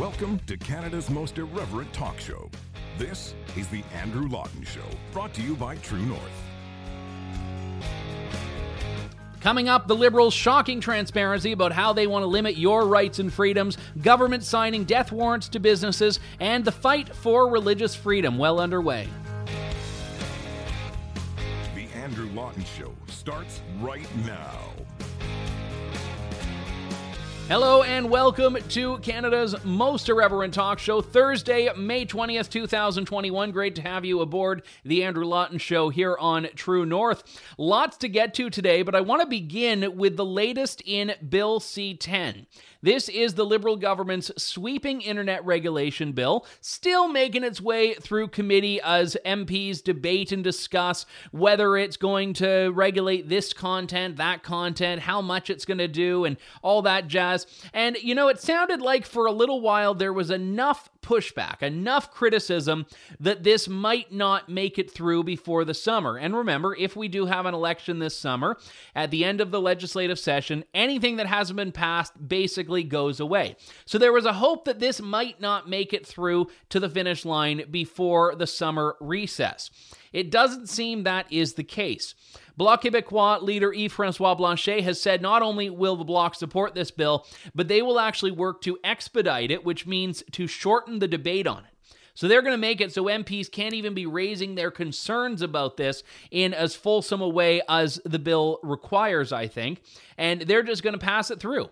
Welcome to Canada's most irreverent talk show. This is The Andrew Lawton Show, brought to you by True North. Coming up, the Liberals' shocking transparency about how they want to limit your rights and freedoms, government signing death warrants to businesses, and the fight for religious freedom well underway. The Andrew Lawton Show starts right now. Hello and welcome to Canada's most irreverent talk show, Thursday, May 20th, 2021. Great to have you aboard the Andrew Lawton Show here on True North. Lots to get to today, but I want to begin with the latest in Bill C 10. This is the Liberal government's sweeping internet regulation bill, still making its way through committee as MPs debate and discuss whether it's going to regulate this content, that content, how much it's going to do, and all that jazz. And, you know, it sounded like for a little while there was enough pushback, enough criticism that this might not make it through before the summer. And remember, if we do have an election this summer, at the end of the legislative session, anything that hasn't been passed basically goes away. So there was a hope that this might not make it through to the finish line before the summer recess. It doesn't seem that is the case. Bloc Québécois leader Yves Francois Blanchet has said not only will the Bloc support this bill, but they will actually work to expedite it, which means to shorten the debate on it. So they're going to make it so MPs can't even be raising their concerns about this in as fulsome a way as the bill requires, I think. And they're just going to pass it through.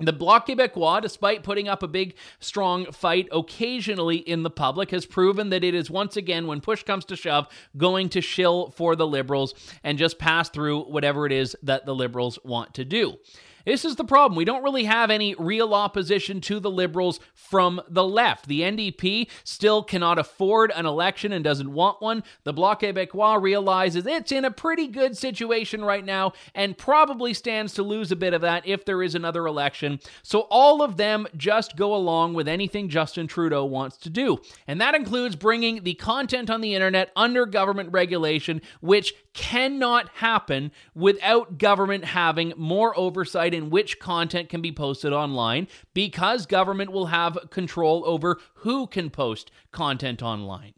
The Bloc Québécois, despite putting up a big, strong fight occasionally in the public, has proven that it is once again, when push comes to shove, going to shill for the Liberals and just pass through whatever it is that the Liberals want to do. This is the problem. We don't really have any real opposition to the Liberals from the left. The NDP still cannot afford an election and doesn't want one. The Bloc Québécois realizes it's in a pretty good situation right now and probably stands to lose a bit of that if there is another election. So all of them just go along with anything Justin Trudeau wants to do. And that includes bringing the content on the internet under government regulation, which cannot happen without government having more oversight in which content can be posted online because government will have control over who can post content online.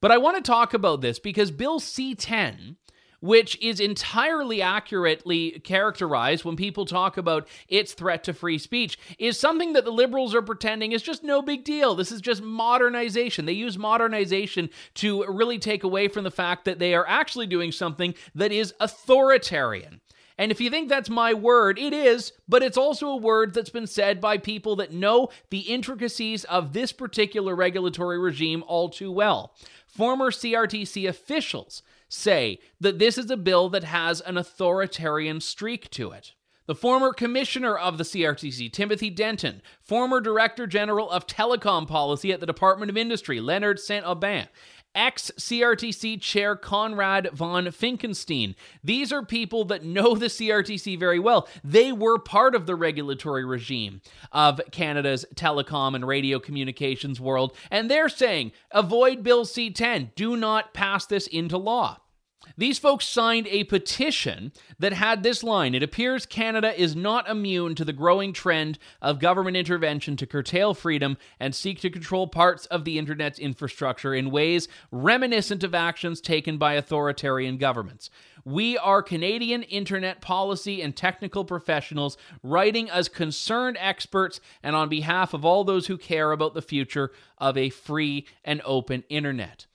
But I want to talk about this because Bill C 10 which is entirely accurately characterized when people talk about its threat to free speech, is something that the liberals are pretending is just no big deal. This is just modernization. They use modernization to really take away from the fact that they are actually doing something that is authoritarian. And if you think that's my word, it is, but it's also a word that's been said by people that know the intricacies of this particular regulatory regime all too well. Former CRTC officials say that this is a bill that has an authoritarian streak to it. The former commissioner of the CRTC, Timothy Denton, former director general of telecom policy at the Department of Industry, Leonard Saint Aubin, ex CRTC chair Konrad von Finckenstein. These are people that know the CRTC very well. They were part of the regulatory regime of Canada's telecom and radio communications world, and they're saying avoid Bill C 10. Do not pass this into law. These folks signed a petition that had this line It appears Canada is not immune to the growing trend of government intervention to curtail freedom and seek to control parts of the internet's infrastructure in ways reminiscent of actions taken by authoritarian governments. We are Canadian internet policy and technical professionals writing as concerned experts and on behalf of all those who care about the future of a free and open internet.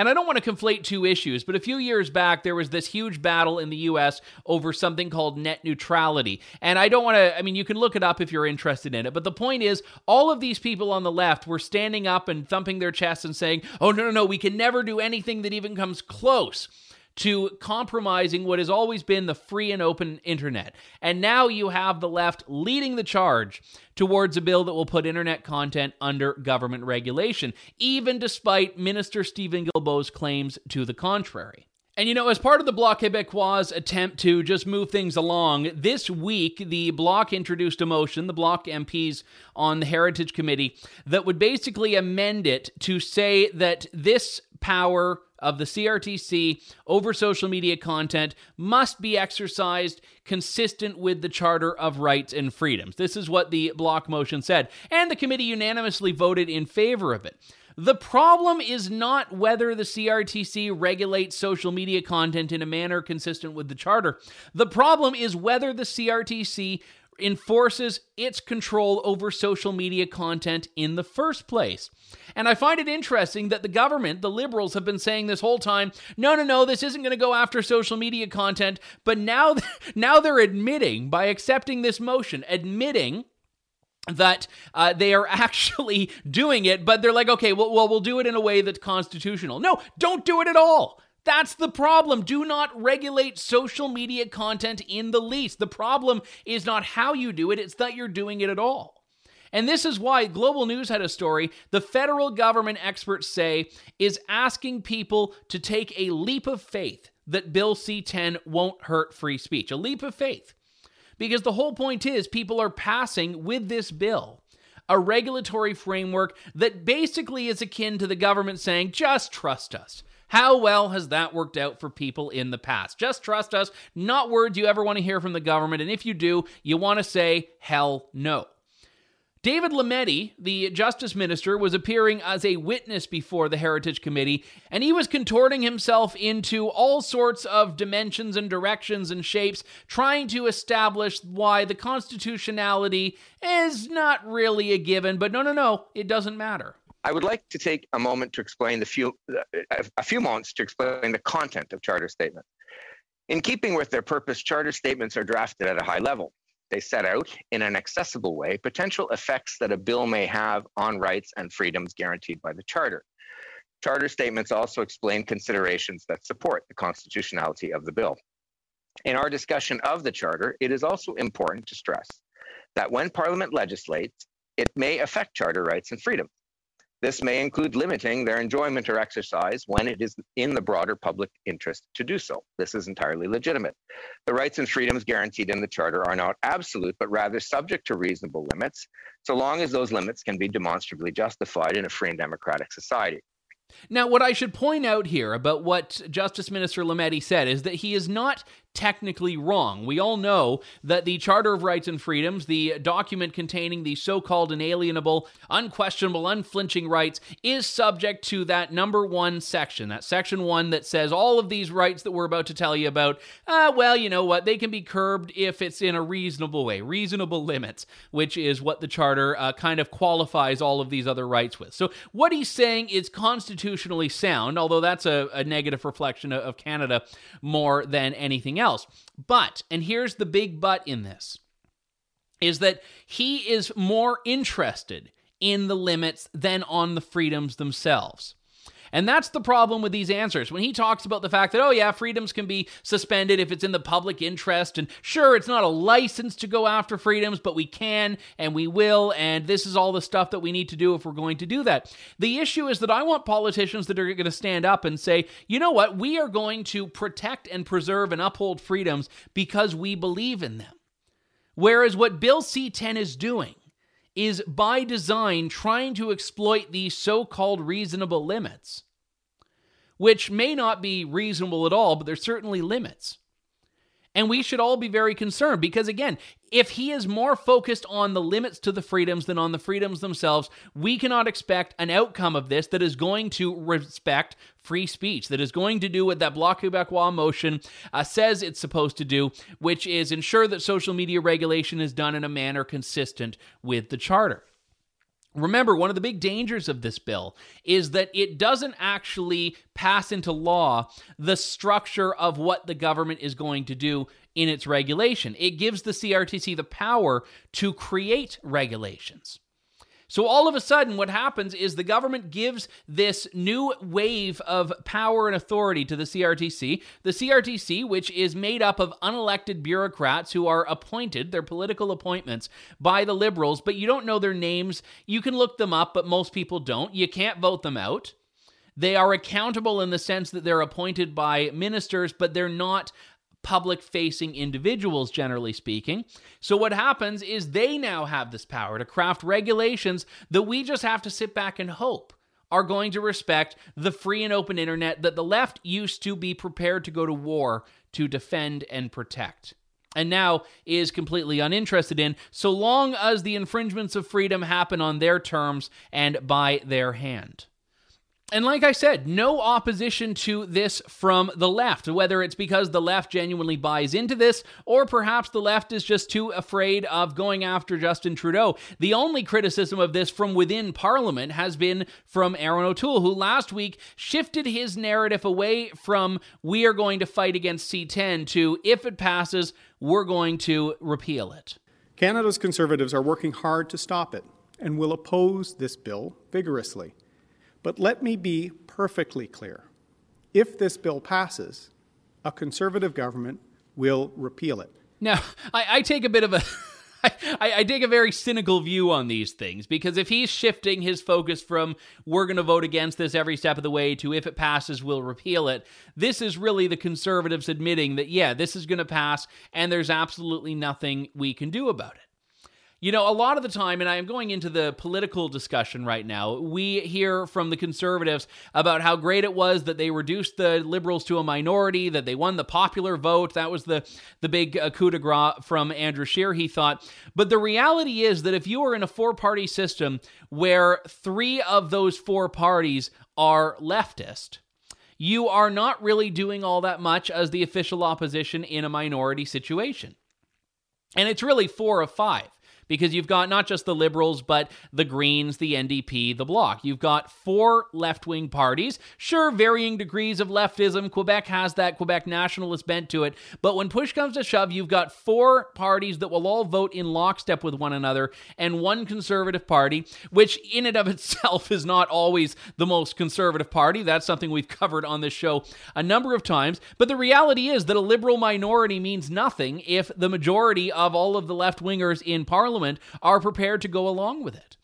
And I don't want to conflate two issues, but a few years back, there was this huge battle in the US over something called net neutrality. And I don't want to, I mean, you can look it up if you're interested in it. But the point is, all of these people on the left were standing up and thumping their chests and saying, oh, no, no, no, we can never do anything that even comes close to compromising what has always been the free and open internet. And now you have the left leading the charge towards a bill that will put internet content under government regulation, even despite Minister Steven Guilbeault's claims to the contrary. And you know, as part of the Bloc Québécois' attempt to just move things along, this week the Bloc introduced a motion, the Bloc MPs on the Heritage Committee, that would basically amend it to say that this power of the CRTC over social media content must be exercised consistent with the Charter of Rights and Freedoms. This is what the Bloc motion said, and the committee unanimously voted in favor of it. The problem is not whether the CRTC regulates social media content in a manner consistent with the Charter. The problem is whether the CRTC enforces its control over social media content in the first place. And I find it interesting that the government, the liberals, have been saying this whole time, no, no, no, this isn't going to go after social media content. But now, now they're admitting, by accepting this motion, admitting that uh, they are actually doing it, but they're like, okay, well, well, we'll do it in a way that's constitutional. No, don't do it at all. That's the problem. Do not regulate social media content in the least. The problem is not how you do it, it's that you're doing it at all. And this is why Global News had a story the federal government experts say is asking people to take a leap of faith that Bill C 10 won't hurt free speech. A leap of faith. Because the whole point is people are passing with this bill a regulatory framework that basically is akin to the government saying, just trust us. How well has that worked out for people in the past? Just trust us, not words you ever want to hear from the government. And if you do, you want to say, hell no. David Lametti, the Justice Minister, was appearing as a witness before the Heritage Committee, and he was contorting himself into all sorts of dimensions and directions and shapes, trying to establish why the constitutionality is not really a given. But no, no, no, it doesn't matter. I would like to take a moment to explain the few, uh, a few moments to explain the content of charter statements. In keeping with their purpose, charter statements are drafted at a high level. They set out, in an accessible way, potential effects that a bill may have on rights and freedoms guaranteed by the Charter. Charter statements also explain considerations that support the constitutionality of the bill. In our discussion of the Charter, it is also important to stress that when Parliament legislates, it may affect Charter rights and freedoms. This may include limiting their enjoyment or exercise when it is in the broader public interest to do so. This is entirely legitimate. The rights and freedoms guaranteed in the Charter are not absolute, but rather subject to reasonable limits, so long as those limits can be demonstrably justified in a free and democratic society. Now, what I should point out here about what Justice Minister Lametti said is that he is not technically wrong. We all know that the Charter of Rights and Freedoms, the document containing the so called inalienable, unquestionable, unflinching rights, is subject to that number one section, that section one that says all of these rights that we're about to tell you about, uh, well, you know what, they can be curbed if it's in a reasonable way, reasonable limits, which is what the Charter uh, kind of qualifies all of these other rights with. So what he's saying is constitutionally sound, although that's a, a negative reflection of Canada more than anything else. But, and here's the big but in this, is that he is more interested in the limits than on the freedoms themselves. And that's the problem with these answers. When he talks about the fact that, oh, yeah, freedoms can be suspended if it's in the public interest, and sure, it's not a license to go after freedoms, but we can and we will, and this is all the stuff that we need to do if we're going to do that. The issue is that I want politicians that are going to stand up and say, you know what, we are going to protect and preserve and uphold freedoms because we believe in them. Whereas what Bill C 10 is doing is by design trying to exploit these so called reasonable limits, which may not be reasonable at all, but there's certainly limits. And we should all be very concerned because, again, if he is more focused on the limits to the freedoms than on the freedoms themselves, we cannot expect an outcome of this that is going to respect free speech, that is going to do what that Bloc Québécois motion uh, says it's supposed to do, which is ensure that social media regulation is done in a manner consistent with the Charter. Remember, one of the big dangers of this bill is that it doesn't actually pass into law the structure of what the government is going to do in its regulation. It gives the CRTC the power to create regulations. So all of a sudden, what happens is the government gives this new wave of power and authority to the CRTC. The CRTC, which is made up of unelected bureaucrats who are appointed, they're political appointments, by the Liberals, but you don't know their names. You can look them up, but most people don't. You can't vote them out. They are accountable in the sense that they're appointed by ministers, but they're not public facing individuals, generally speaking. So, what happens is they now have this power to craft regulations that we just have to sit back and hope are going to respect the free and open internet that the left used to be prepared to go to war to defend and protect. And now is completely uninterested in, so long as the infringements of freedom happen on their terms and by their hand. And like I said, no opposition to this from the left, whether it's because the left genuinely buys into this or perhaps the left is just too afraid of going after Justin Trudeau. The only criticism of this from within Parliament has been from Erin O'Toole, who last week shifted his narrative away from we are going to fight against C10 to if it passes, we're going to repeal it. Canada's Conservatives are working hard to stop it and will oppose this bill vigorously. But let me be perfectly clear. If this bill passes, a conservative government will repeal it. Now, I, I take a bit of a. I, I take a very cynical view on these things because if he's shifting his focus from we're going to vote against this every step of the way to if it passes, we'll repeal it, this is really the conservatives admitting that, yeah, this is going to pass and there's absolutely nothing we can do about it. You know, a lot of the time, and I am going into the political discussion right now, we hear from the conservatives about how great it was that they reduced the liberals to a minority, that they won the popular vote. That was the, the big uh, coup de grace from Andrew Scheer, he thought. But the reality is that if you are in a four party system where three of those four parties are leftist, you are not really doing all that much as the official opposition in a minority situation. And it's really four of five because you've got not just the Liberals, but the Greens, the NDP, the Bloc. You've got four left wing parties. Sure, varying degrees of leftism. Quebec has that Quebec nationalist bent to it. But when push comes to shove, you've got four parties that will all vote in lockstep with one another and one conservative party, which in and of itself is not always the most conservative party. That's something we've covered on this show a number of times. But the reality is that a liberal minority means nothing if the majority of all of the left wingers in parliament Parliament are prepared to go along with it.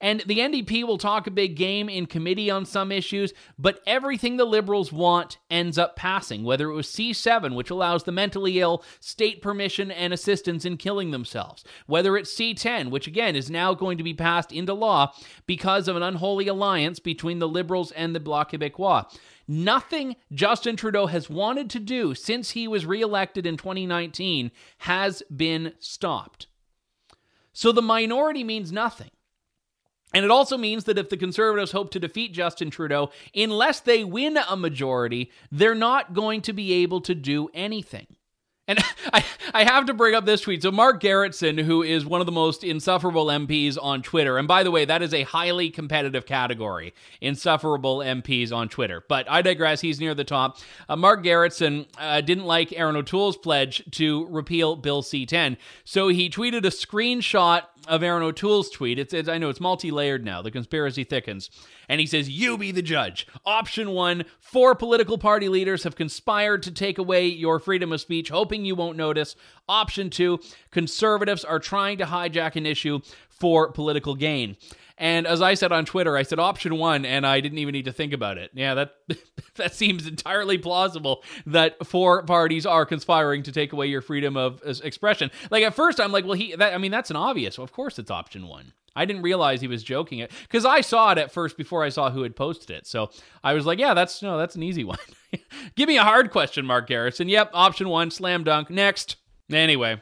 And the NDP will talk a big game in committee on some issues, but everything the Liberals want ends up passing, whether it was C7, which allows the mentally ill state permission and assistance in killing themselves, whether it's C10, which again is now going to be passed into law because of an unholy alliance between the Liberals and the Bloc Québécois. Nothing Justin Trudeau has wanted to do since he was reelected in 2019 has been stopped. So the minority means nothing. And it also means that if the Conservatives hope to defeat Justin Trudeau, unless they win a majority, they're not going to be able to do anything. And I, I have to bring up this tweet. So, Mark Gerretsen, who is one of the most insufferable MPs on Twitter, and by the way, that is a highly competitive category, insufferable MPs on Twitter. But I digress, he's near the top. Uh, Mark Gerretsen uh, didn't like Erin O'Toole's pledge to repeal Bill C 10. So, he tweeted a screenshot of Erin O'Toole's tweet. It's, it's I know it's multi-layered now. The conspiracy thickens. And he says, "You be the judge." Option 1, four political party leaders have conspired to take away your freedom of speech, hoping you won't notice. Option 2, conservatives are trying to hijack an issue for political gain. And as I said on Twitter, I said option one, and I didn't even need to think about it. Yeah, that that seems entirely plausible that four parties are conspiring to take away your freedom of uh, expression. Like at first, I'm like, well, he. That, I mean, that's an obvious. Of course, it's option one. I didn't realize he was joking it because I saw it at first before I saw who had posted it. So I was like, yeah, that's no, that's an easy one. Give me a hard question, Mark Gerretsen. Yep, option one, slam dunk. Next. Anyway,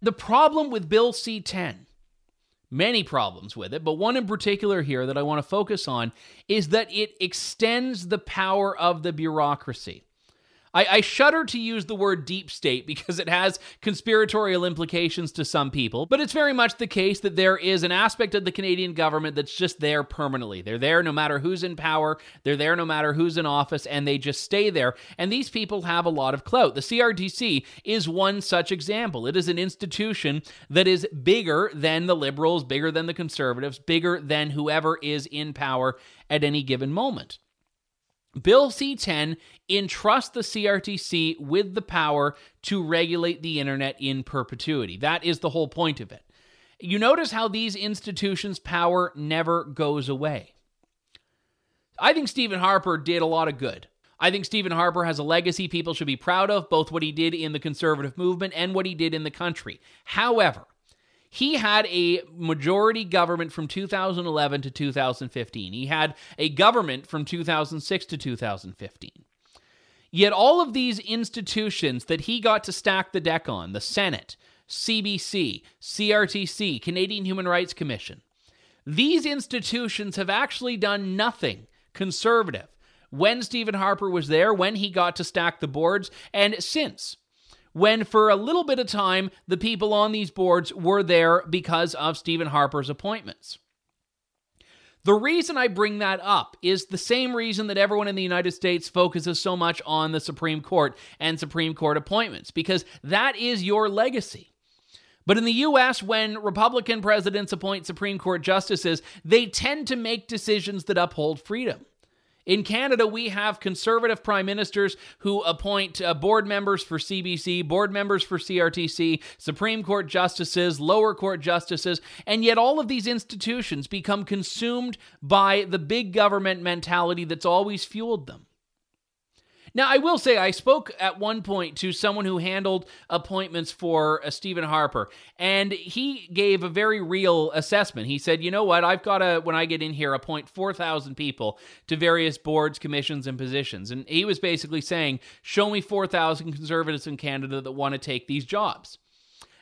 the problem with Bill C 10 many problems with it, but one in particular here that I want to focus on is that it extends the power of the bureaucracy. I, I, shudder to use the word deep state because it has conspiratorial implications to some people, but it's very much the case that there is an aspect of the Canadian government that's just there permanently. They're there no matter who's in power, they're there no matter who's in office, and they just stay there. And these people have a lot of clout. The CRTC is one such example. It is an institution that is bigger than the Liberals, bigger than the Conservatives, bigger than whoever is in power at any given moment. Bill C 10 entrusts the CRTC with the power to regulate the internet in perpetuity. That is the whole point of it. You notice how these institutions' power never goes away. I think Stephen Harper did a lot of good. I think Stephen Harper has a legacy people should be proud of, both what he did in the conservative movement and what he did in the country. However, he had a majority government from 2011 to 2015. He had a government from 2006 to 2015. Yet all of these institutions that he got to stack the deck on the Senate, CBC, CRTC, Canadian Human Rights Commission these institutions have actually done nothing conservative when Stephen Harper was there, when he got to stack the boards, and since. When for a little bit of time, the people on these boards were there because of Stephen Harper's appointments. The reason I bring that up is the same reason that everyone in the United States focuses so much on the Supreme Court and Supreme Court appointments, because that is your legacy. But in the US, when Republican presidents appoint Supreme Court justices, they tend to make decisions that uphold freedom. In Canada, we have conservative prime ministers who appoint uh, board members for CBC, board members for CRTC, Supreme Court justices, lower court justices, and yet all of these institutions become consumed by the big government mentality that's always fueled them. Now, I will say, I spoke at one point to someone who handled appointments for uh, Stephen Harper, and he gave a very real assessment. He said, You know what? I've got to, when I get in here, appoint 4,000 people to various boards, commissions, and positions. And he was basically saying, Show me 4,000 conservatives in Canada that want to take these jobs.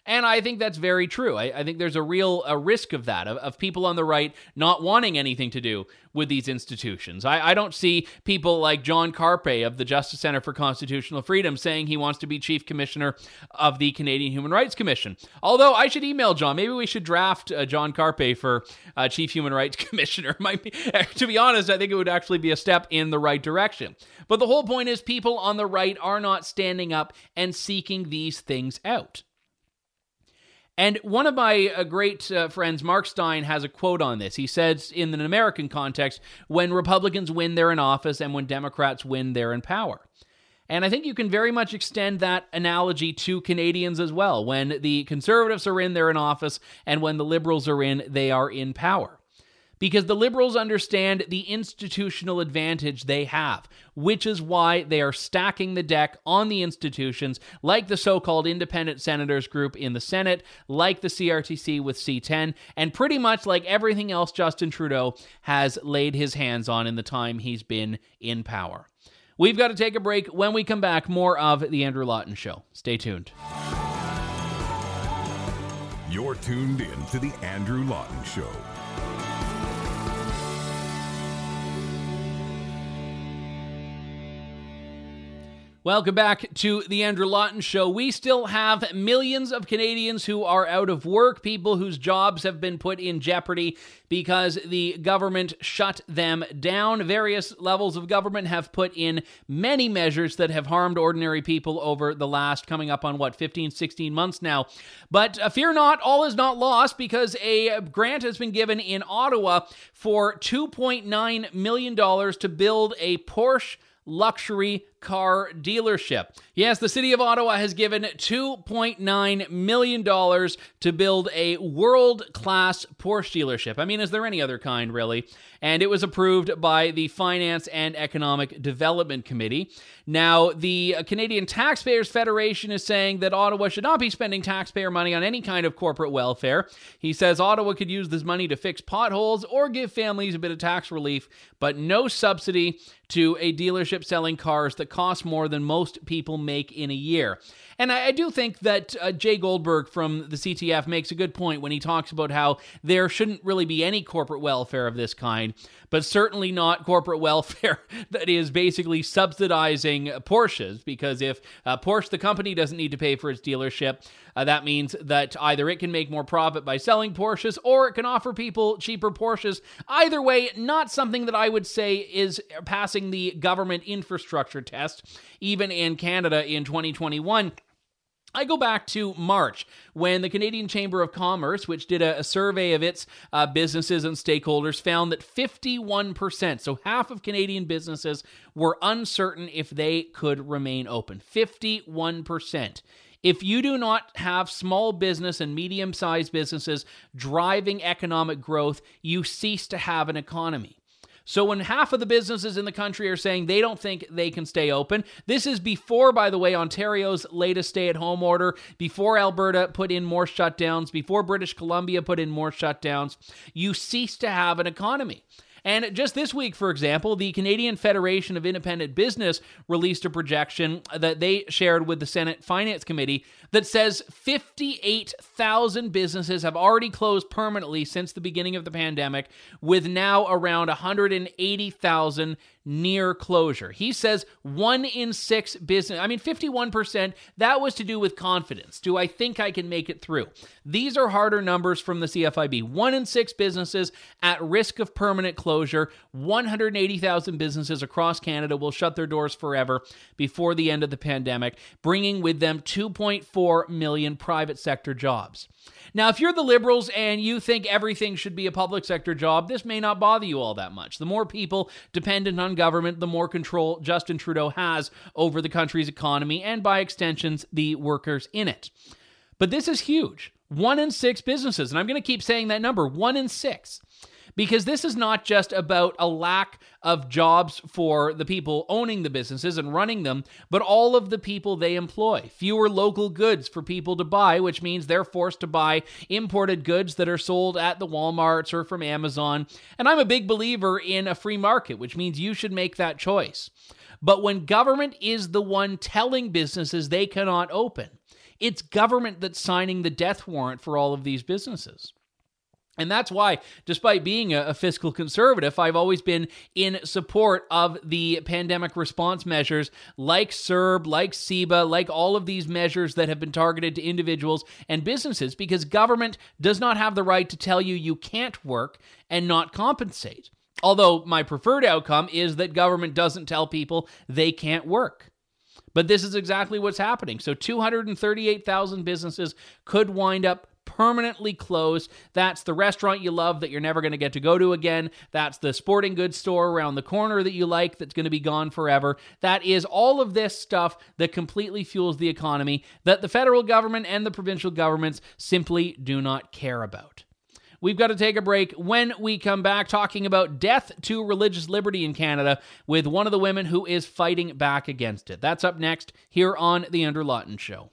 And I think that's very true. I, I, think there's a real a risk of that, of, of, people on the right not wanting anything to do with these institutions. I, I, don't see people like John Carpay of the Justice Center for Constitutional Freedom saying he wants to be chief commissioner of the Canadian Human Rights Commission. Although I should email John. Maybe we should draft uh, John Carpay for uh, chief human rights commissioner. Might be, to be honest, I think it would actually be a step in the right direction. But the whole point is people on the right are not standing up and seeking these things out. And one of my uh, great uh, friends, Mark Steyn, has a quote on this. He says, in an American context, when Republicans win, they're in office, and when Democrats win, they're in power. And I think you can very much extend that analogy to Canadians as well. When the conservatives are in, they're in office, and when the liberals are in, they are in power because the liberals understand the institutional advantage they have, which is why they are stacking the deck on the institutions, like the so called independent senators group in the Senate, like the CRTC with C10, and pretty much like everything else Justin Trudeau has laid his hands on in the time he's been in power. We've got to take a break. When we come back, more of The Andrew Lawton Show. Stay tuned. You're tuned in to The Andrew Lawton Show. Welcome back to the Andrew Lawton Show. We still have millions of Canadians who are out of work, people whose jobs have been put in jeopardy because the government shut them down. Various levels of government have put in many measures that have harmed ordinary people over the last, coming up on what, 15, 16 months now. But uh, fear not, all is not lost because a grant has been given in Ottawa for $2.9 million to build a Porsche luxury car dealership. Yes, the city of Ottawa has given $2.9 million to build a world class Porsche dealership. I mean, is there any other kind, really? And it was approved by the Finance and Economic Development Committee. Now, the Canadian Taxpayers Federation is saying that Ottawa should not be spending taxpayer money on any kind of corporate welfare. He says Ottawa could use this money to fix potholes or give families a bit of tax relief, but no subsidy to a dealership selling cars that cost more than most people make in a year. And I, I do think that uh, Jay Goldberg from the CTF makes a good point when he talks about how there shouldn't really be any corporate welfare of this kind, but certainly not corporate welfare that is basically subsidizing Porsches. Because if uh, Porsche, the company, doesn't need to pay for its dealership, uh, that means that either it can make more profit by selling Porsches or it can offer people cheaper Porsches. Either way, not something that I would say is passing the government infrastructure test, even in Canada in 2021. I go back to March when the Canadian Chamber of Commerce, which did a, a survey of its uh, businesses and stakeholders, found that 51%, so half of Canadian businesses, were uncertain if they could remain open. 51%. If you do not have small business and medium sized businesses driving economic growth, you cease to have an economy. So when half of the businesses in the country are saying they don't think they can stay open, this is before, by the way, Ontario's latest stay at home order, before Alberta put in more shutdowns, before British Columbia put in more shutdowns, you cease to have an economy. And just this week, for example, the Canadian Federation of Independent Business released a projection that they shared with the Senate Finance Committee that says 58,000 businesses have already closed permanently since the beginning of the pandemic, with now around 180,000 near closure. He says one in six business, I mean, 51%, that was to do with confidence. Do I think I can make it through? These are harder numbers from the CFIB. One in six businesses at risk of permanent closure. 180,000 businesses across Canada will shut their doors forever before the end of the pandemic, bringing with them 2.4 million private sector jobs. Now, if you're the Liberals and you think everything should be a public sector job, this may not bother you all that much. The more people dependent on government, the more control Justin Trudeau has over the country's economy and, by extensions, the workers in it. But this is huge. One in six businesses, and I'm going to keep saying that number one in six because this is not just about a lack of jobs for the people owning the businesses and running them, but all of the people they employ. Fewer local goods for people to buy, which means they're forced to buy imported goods that are sold at the Walmarts or from Amazon. And I'm a big believer in a free market, which means you should make that choice. But when government is the one telling businesses they cannot open, it's government that's signing the death warrant for all of these businesses. And that's why, despite being a, fiscal conservative, I've always been in support of the pandemic response measures like CERB, like CEBA, like all of these measures that have been targeted to individuals and businesses because government does not have the right to tell you you can't work and not compensate. Although my preferred outcome is that government doesn't tell people they can't work. But this is exactly what's happening. So 238,000 businesses could wind up permanently closed. That's the restaurant you love that you're never going to get to go to again. That's the sporting goods store around the corner that you like that's going to be gone forever. That is all of this stuff that completely fuels the economy that the federal government and the provincial governments simply do not care about. We've got to take a break. When we come back, talking about death to religious liberty in Canada with one of the women who is fighting back against it. That's up next here on The Andrew Lawton Show.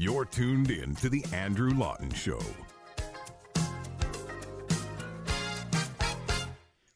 You're tuned in to The Andrew Lawton Show.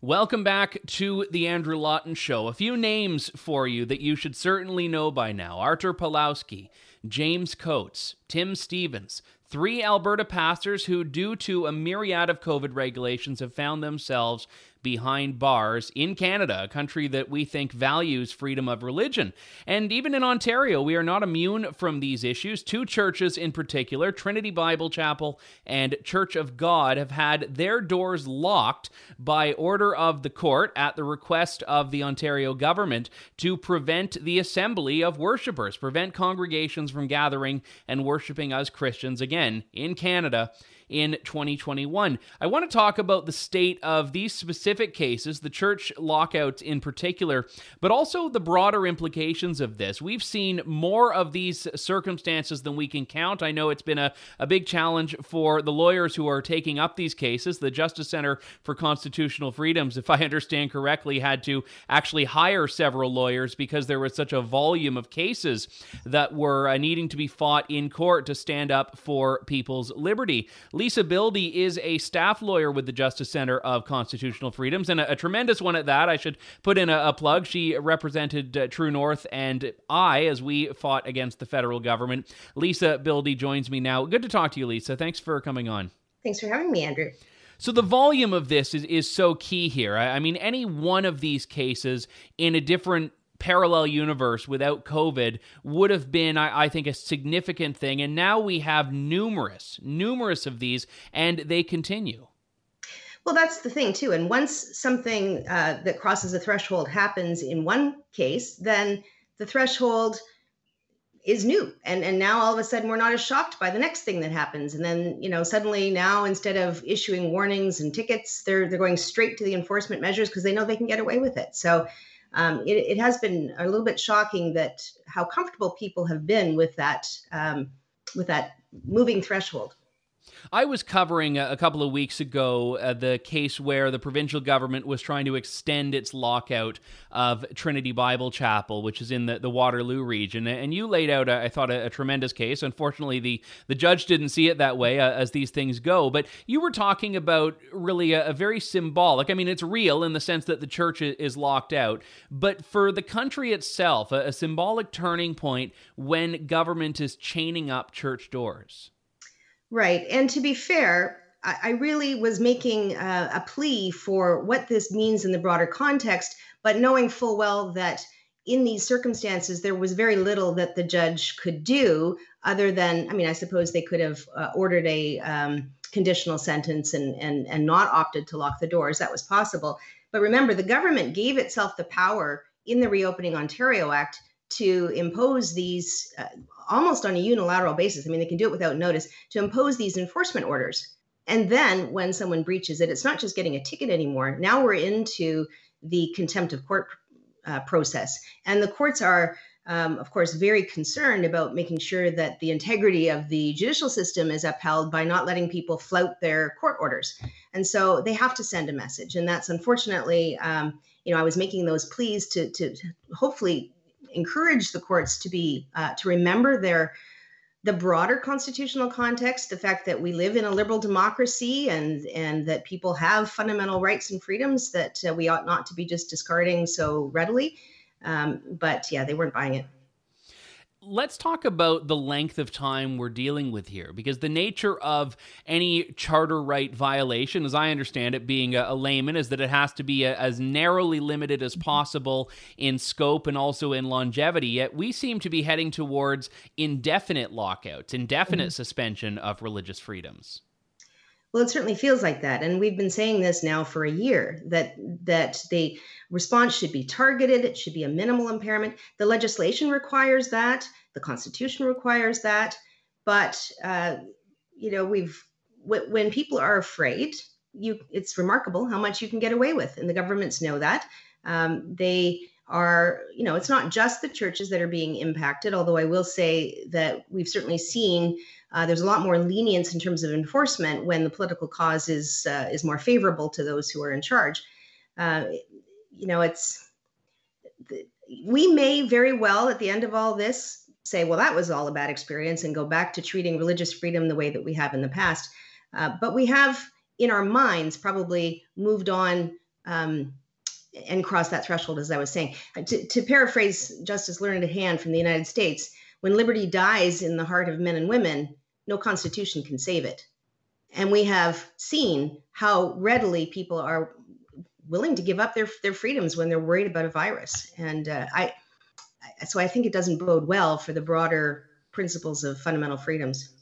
Welcome back to the Andrew Lawton Show. A few names for you that you should certainly know by now Arthur Pawlowski, James Coates, Tim Stevens, three Alberta pastors who, due to a myriad of COVID regulations, have found themselves behind bars in Canada, a country that we think values freedom of religion. And even in Ontario, we are not immune from these issues. Two churches in particular, Trinity Bible Chapel and Church of God, have had their doors locked by order of the court at the request of the Ontario government to prevent the assembly of worshippers, prevent congregations from gathering and worshiping as Christians again in Canada in 2021. I want to talk about the state of these specific cases, the church lockouts in particular, but also the broader implications of this. We've seen more of these circumstances than we can count. I know it's been a, a big challenge for the lawyers who are taking up these cases. The Justice Center for Constitutional Freedoms, if I understand correctly, had to actually hire several lawyers because there was such a volume of cases that were uh, needing to be fought in court to stand up for people's liberty. Lisa Bildy is a staff lawyer with the Justice Center of Constitutional Freedoms and a, a tremendous one at that. I should put in a, a plug. She represented uh, True North and I as we fought against the federal government. Lisa Bildy joins me now. Good to talk to you, Lisa. Thanks for coming on. Thanks for having me, Andrew. So the volume of this is, is so key here. I, I mean, any one of these cases in a different parallel universe without COVID would have been, I, I, think, a significant thing. And now we have numerous, numerous of these, and they continue. Well, that's the thing, too. And once something uh, that crosses a threshold happens in one case, then the threshold is new and and now all of a sudden we're not as shocked by the next thing that happens and then you know suddenly now instead of issuing warnings and tickets they're they're going straight to the enforcement measures because they know they can get away with it so um, it, it, has been a little bit shocking that how comfortable people have been with that um, with that moving threshold. I was covering a, couple of weeks ago uh, the case where the provincial government was trying to extend its lockout of Trinity Bible Chapel, which is in the, the Waterloo region. And you laid out, I thought, a, a, tremendous case. Unfortunately, the, the judge didn't see it that way, uh, as these things go. But you were talking about really a, a, very symbolic, I mean, it's real in the sense that the church is locked out, but for the country itself, a, a symbolic turning point when government is chaining up church doors. Right. And to be fair, I, really was making a, a plea for what this means in the broader context, but knowing full well that in these circumstances, there was very little that the judge could do other than, I mean, I suppose they could have uh, ordered a um, conditional sentence and, and, and not opted to lock the doors. That was possible. But remember, the government gave itself the power in the Reopening Ontario Act to impose these uh, almost on a unilateral basis. I mean, they can do it without notice to impose these enforcement orders. And then when someone breaches it, it's not just getting a ticket anymore. Now we're into the contempt of court uh, process. And the courts are, um, of course, very concerned about making sure that the integrity of the judicial system is upheld by not letting people flout their court orders. And so they have to send a message. And that's unfortunately, um, you know, I was making those pleas to, to hopefully encourage the courts to be uh, to remember their the broader constitutional context, the fact that we live in a liberal democracy and and that people have fundamental rights and freedoms that uh, we ought not to be just discarding so readily. Um, but yeah, they weren't buying it let's talk about the length of time we're dealing with here because the nature of any charter right violation as i understand it being a, a layman is that it has to be a, as narrowly limited as possible in scope and also in longevity. Yet we seem to be heading towards indefinite lockouts indefinite mm-hmm. suspension of religious freedoms well, it certainly feels like that, and we've been saying this now for a year that that the response should be targeted. It should be a minimal impairment. The legislation requires that. The Constitution requires that. But uh, you know, we've when people are afraid, you it's remarkable how much you can get away with, and the governments know that. Um, they are, you know, it's not just the churches that are being impacted, although I will say that we've certainly seen uh, there's a lot more lenience in terms of enforcement when the political cause is uh, is more favorable to those who are in charge. Uh, you know, it's we may very well at the end of all this say, well, that was all a bad experience, and go back to treating religious freedom the way that we have in the past. Uh, but we have in our minds probably moved on. Um, and cross that threshold, as I was saying. To, to paraphrase Justice Learned Hand from the United States, when liberty dies in the heart of men and women, no constitution can save it. And we have seen how readily people are willing to give up their, their freedoms when they're worried about a virus. And uh, I, so I think it doesn't bode well for the broader principles of fundamental freedoms.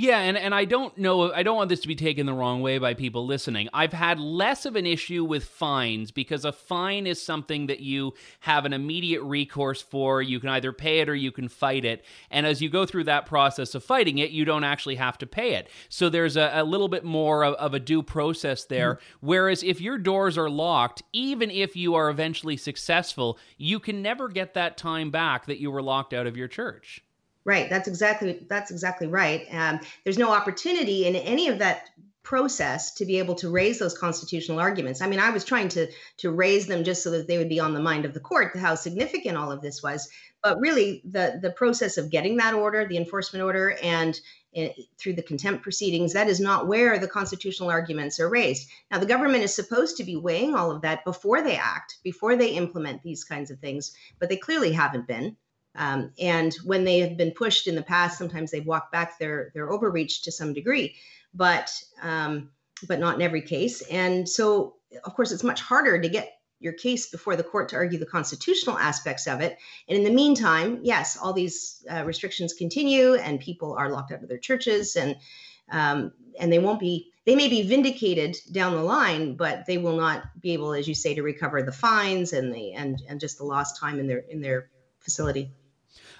Yeah, and, and I don't know, I don't want this to be taken the wrong way by people listening. I've had less of an issue with fines because a fine is something that you have an immediate recourse for. You can either pay it or you can fight it. And as you go through that process of fighting it, you don't actually have to pay it. So there's a, a little bit more of, of, a due process there. Mm. Whereas if your doors are locked, even if you are eventually successful, you can never get that time back that you were locked out of your church. Right. That's exactly that's exactly right. Um, there's no opportunity in any of that process to be able to raise those constitutional arguments. I mean, I was trying to to raise them just so that they would be on the mind of the court, how significant all of this was. But really, the the process of getting that order, the enforcement order, and uh, through the contempt proceedings, that is not where the constitutional arguments are raised. Now, the government is supposed to be weighing all of that before they act, before they implement these kinds of things, but they clearly haven't been. Um, and when they have been pushed in the past, sometimes they've walked back their their overreach to some degree, but um, but not in every case. And so, of course, it's much harder to get your case before the court to argue the constitutional aspects of it. And in the meantime, yes, all these uh, restrictions continue, and people are locked out of their churches, and um, and they won't be. They may be vindicated down the line, but they will not be able, as you say, to recover the fines and the and and just the lost time in their in their facility.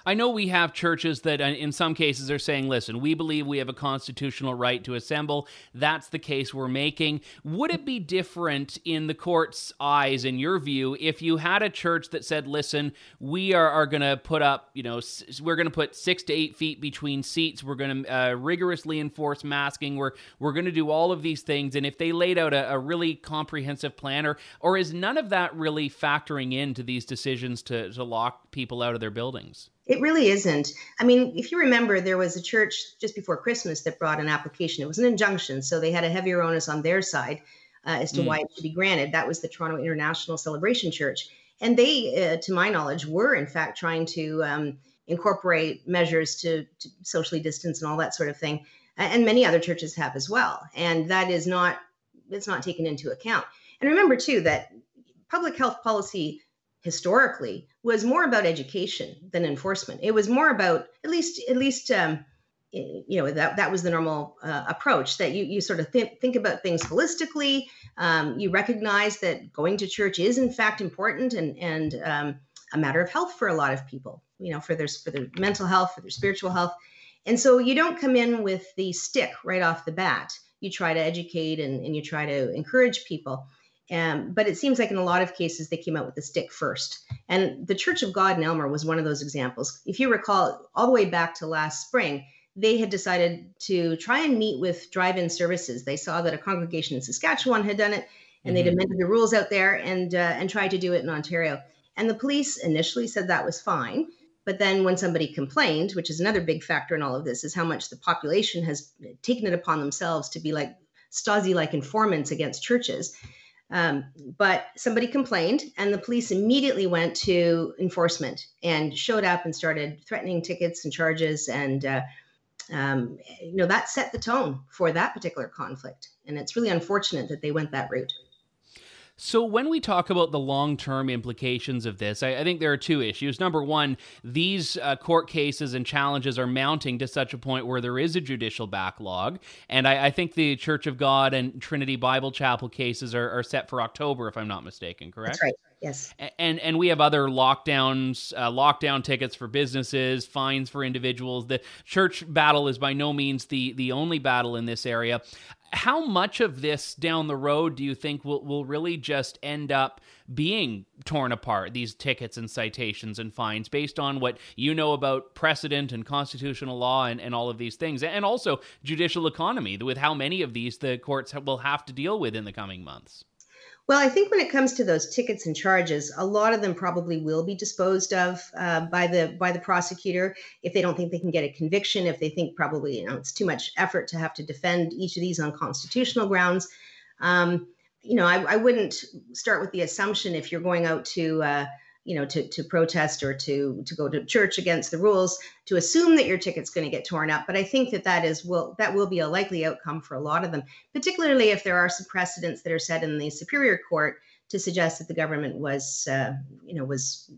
I know we have churches that, uh, in some cases, are saying, listen, we believe we have a constitutional right to assemble. That's the case we're making. Would it be different in the court's eyes, in your view, if you had a church that said, listen, we are, are going to put up, you know, we're going to put six to eight feet between seats. We're going to uh, rigorously enforce masking. We're, we're going to do all of these things. And if they laid out a, a really comprehensive plan, or, or is none of that really factoring into these decisions to, to lock people out of their buildings? It really isn't. I mean, if you remember, there was a church just before Christmas that brought an application. It was an injunction, so they had a heavier onus on their side uh, as to mm. why it should be granted. That was the Toronto International Celebration Church. And they, uh, to my knowledge, were in fact trying to um, incorporate measures to, to, socially distance and all that sort of thing. And many other churches have as well. And that is not, it's not taken into account. And remember, too, that public health policy historically was more about education than enforcement. It was more about at least at least um, you know that that was the normal uh, approach that you you sort of think think about things holistically. Um, you recognize that going to church is in fact important and and um, a matter of health for a lot of people. You know, for their for their mental health, for their spiritual health, and so you don't come in with the stick right off the bat. You try to educate and, and you try to encourage people. Um, but it seems like in a lot of cases they came out with the stick first. And the Church of God in Aylmer was one of those examples. If you recall, all the way back to last spring, they had decided to try and meet with drive in services. They saw that a congregation in Saskatchewan had done it, and mm-hmm. they'd amended the rules out there and, uh, and tried to do it in Ontario. And the police initially said that was fine. But then when somebody complained, which is another big factor in all of this, is how much the population has taken it upon themselves to be like Stasi like informants against churches um, but somebody complained, and the police immediately went to enforcement and showed up and started threatening tickets and charges. And, uh, um, you know, that set the tone for that particular conflict. And it's really unfortunate that they went that route. So, when we talk about the long term implications of this, I, I, think there are two issues. Number one, these uh, court cases and challenges are mounting to such a point where there is a judicial backlog. And I, I think the Church of God and Trinity Bible Chapel cases are, are, set for October, if I'm not mistaken, correct? That's right. Yes. And and we have other lockdowns, uh, lockdown tickets for businesses, fines for individuals. The church battle is by no means the the only battle in this area how much of this down the road do you think will, will really just end up being torn apart, these tickets and citations and fines, based on what you know about precedent and constitutional law and, and all of these things, and also judicial economy, with how many of these the courts will have to deal with in the coming months? Well, I think when it comes to those tickets and charges, a lot of them probably will be disposed of uh, by the by the prosecutor if they don't think they can get a conviction. If they think probably you know it's too much effort to have to defend each of these on constitutional grounds. Um, you know, I, I, wouldn't start with the assumption if you're going out to uh, you know to, to protest or to to go to church against the rules to assume that your ticket's going to get torn up. But i think that that is will that will be a likely outcome for a lot of them particularly if there are some precedents that are set in the superior court to suggest that the government was uh, you know was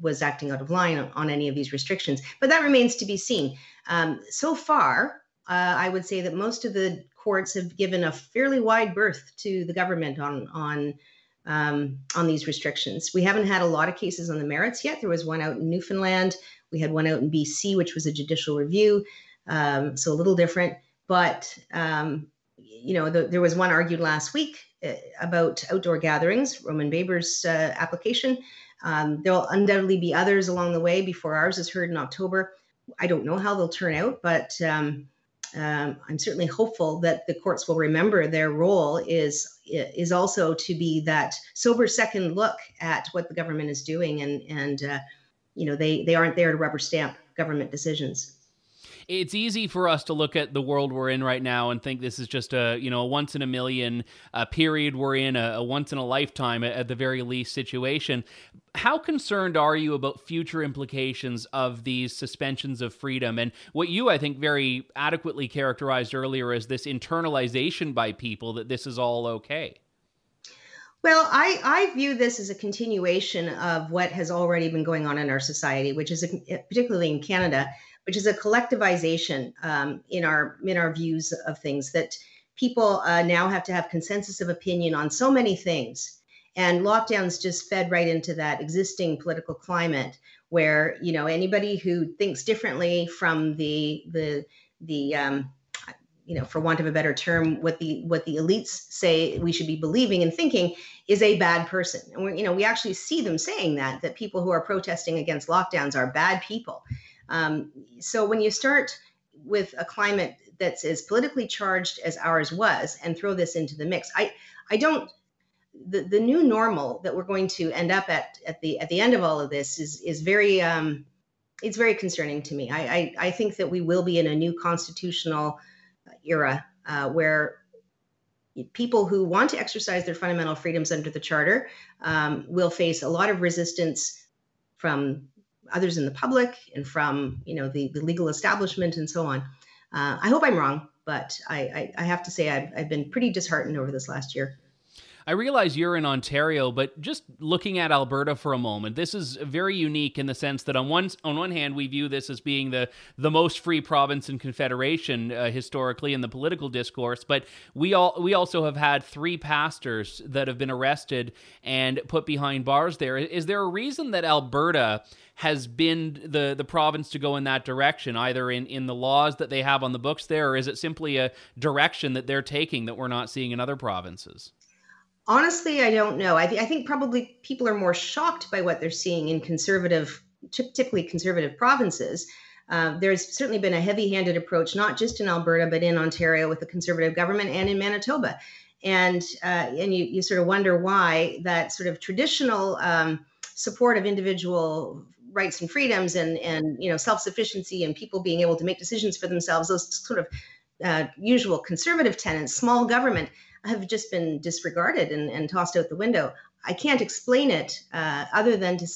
was acting out of line on, any of these restrictions. But that remains to be seen. Um, so far uh, i would say that most of the courts have given a fairly wide berth to the government on on um, on these restrictions. We haven't had a lot of cases on the merits yet. There was one out in Newfoundland. We had one out in BC, which was a judicial review, um, so a little different. But um, you know, the, there was one argued last week uh, about outdoor gatherings, Roman Baber's uh, application. Um, there'll undoubtedly be others along the way before ours is heard in October. I don't know how they'll turn out, but um, I'm certainly hopeful that the courts will remember their role is is also to be that sober second look at what the government is doing, and and uh, you know they they aren't there to rubber stamp government decisions it's easy for us to look at the world we're in right now and think this is just a you know a once in a million uh, period we're in, a, a, once in a lifetime at, the very least situation. How concerned are you about future implications of these suspensions of freedom and what you, I think, very adequately characterized earlier as this internalization by people that this is all okay? Well, I, I view this as a continuation of what has already been going on in our society, which is a, particularly in Canada, which is a collectivization um, in our in our views of things that people uh, now have to have consensus of opinion on so many things. And lockdowns just fed right into that existing political climate where you know anybody who thinks differently from the the the um, you know for want of a better term what the what the elites say we should be believing and thinking is a bad person. And we you know we actually see them saying that that people who are protesting against lockdowns are bad people um, so when you start with a climate that's as politically charged as ours was and throw this into the mix i i don't the, the new normal that we're going to end up at at the at the end of all of this is is very um, it's very concerning to me. I, I, I think that we will be in a new constitutional era uh, where people who want to exercise their fundamental freedoms under the charter um, will face a lot of resistance from others in the public and from you know the, the legal establishment and so on. Uh, I hope I'm wrong, but I, I, I have to say I've, I've been pretty disheartened over this last year. I realize you're in Ontario, but just looking at Alberta for a moment, this is very unique in the sense that on one on one hand we view this as being the the most free province in Confederation uh, historically in the political discourse, but we all we also have had three pastors that have been arrested and put behind bars. There is there a reason that Alberta has been the the province to go in that direction, either in in the laws that they have on the books there, or is it simply a direction that they're taking that we're not seeing in other provinces? Honestly, I don't know. I, th- I think probably people are more shocked by what they're seeing in conservative, typically conservative provinces. Uh, there's certainly been a heavy-handed approach, not just in Alberta, but in Ontario with the conservative government and in Manitoba. And uh, and you, you sort of wonder why that sort of traditional um, support of individual rights and freedoms and and you know self-sufficiency and people being able to make decisions for themselves, those sort of uh, usual conservative tenets, small government, have just been disregarded and, and tossed out the window. I can't explain it uh, other than to,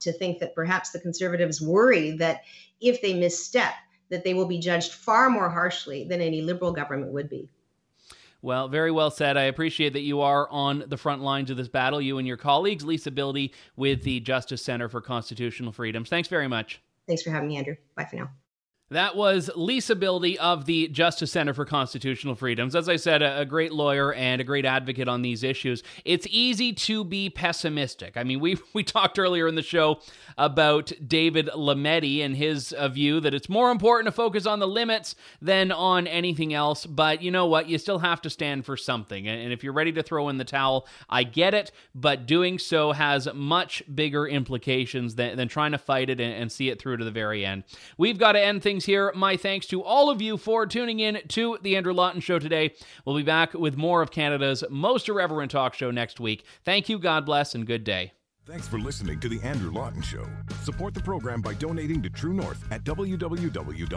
to think that perhaps the conservatives worry that if they misstep, that they will be judged far more harshly than any liberal government would be. Well, very well said. I appreciate that you are on the front lines of this battle, you and your colleagues. Lisa Bildy with the Justice Center for Constitutional Freedoms. Thanks very much. Thanks for having me, Andrew. Bye for now. That was Lisa Bildy of the Justice Center for Constitutional Freedoms. As I said, a, a, great lawyer and a great advocate on these issues. It's easy to be pessimistic. I mean, we we talked earlier in the show about David Lametti and his uh, view that it's more important to focus on the limits than on anything else. But you know what? You still have to stand for something. And if you're ready to throw in the towel, I get it. But doing so has much bigger implications than, than trying to fight it and, and see it through to the very end. We've got to end things things here. My thanks to all of you for tuning in to The Andrew Lawton Show today. We'll be back with more of Canada's most irreverent talk show next week. Thank you, God bless, and good day. Thanks for listening to The Andrew Lawton Show. Support the program by donating to True North at www.tnc.news.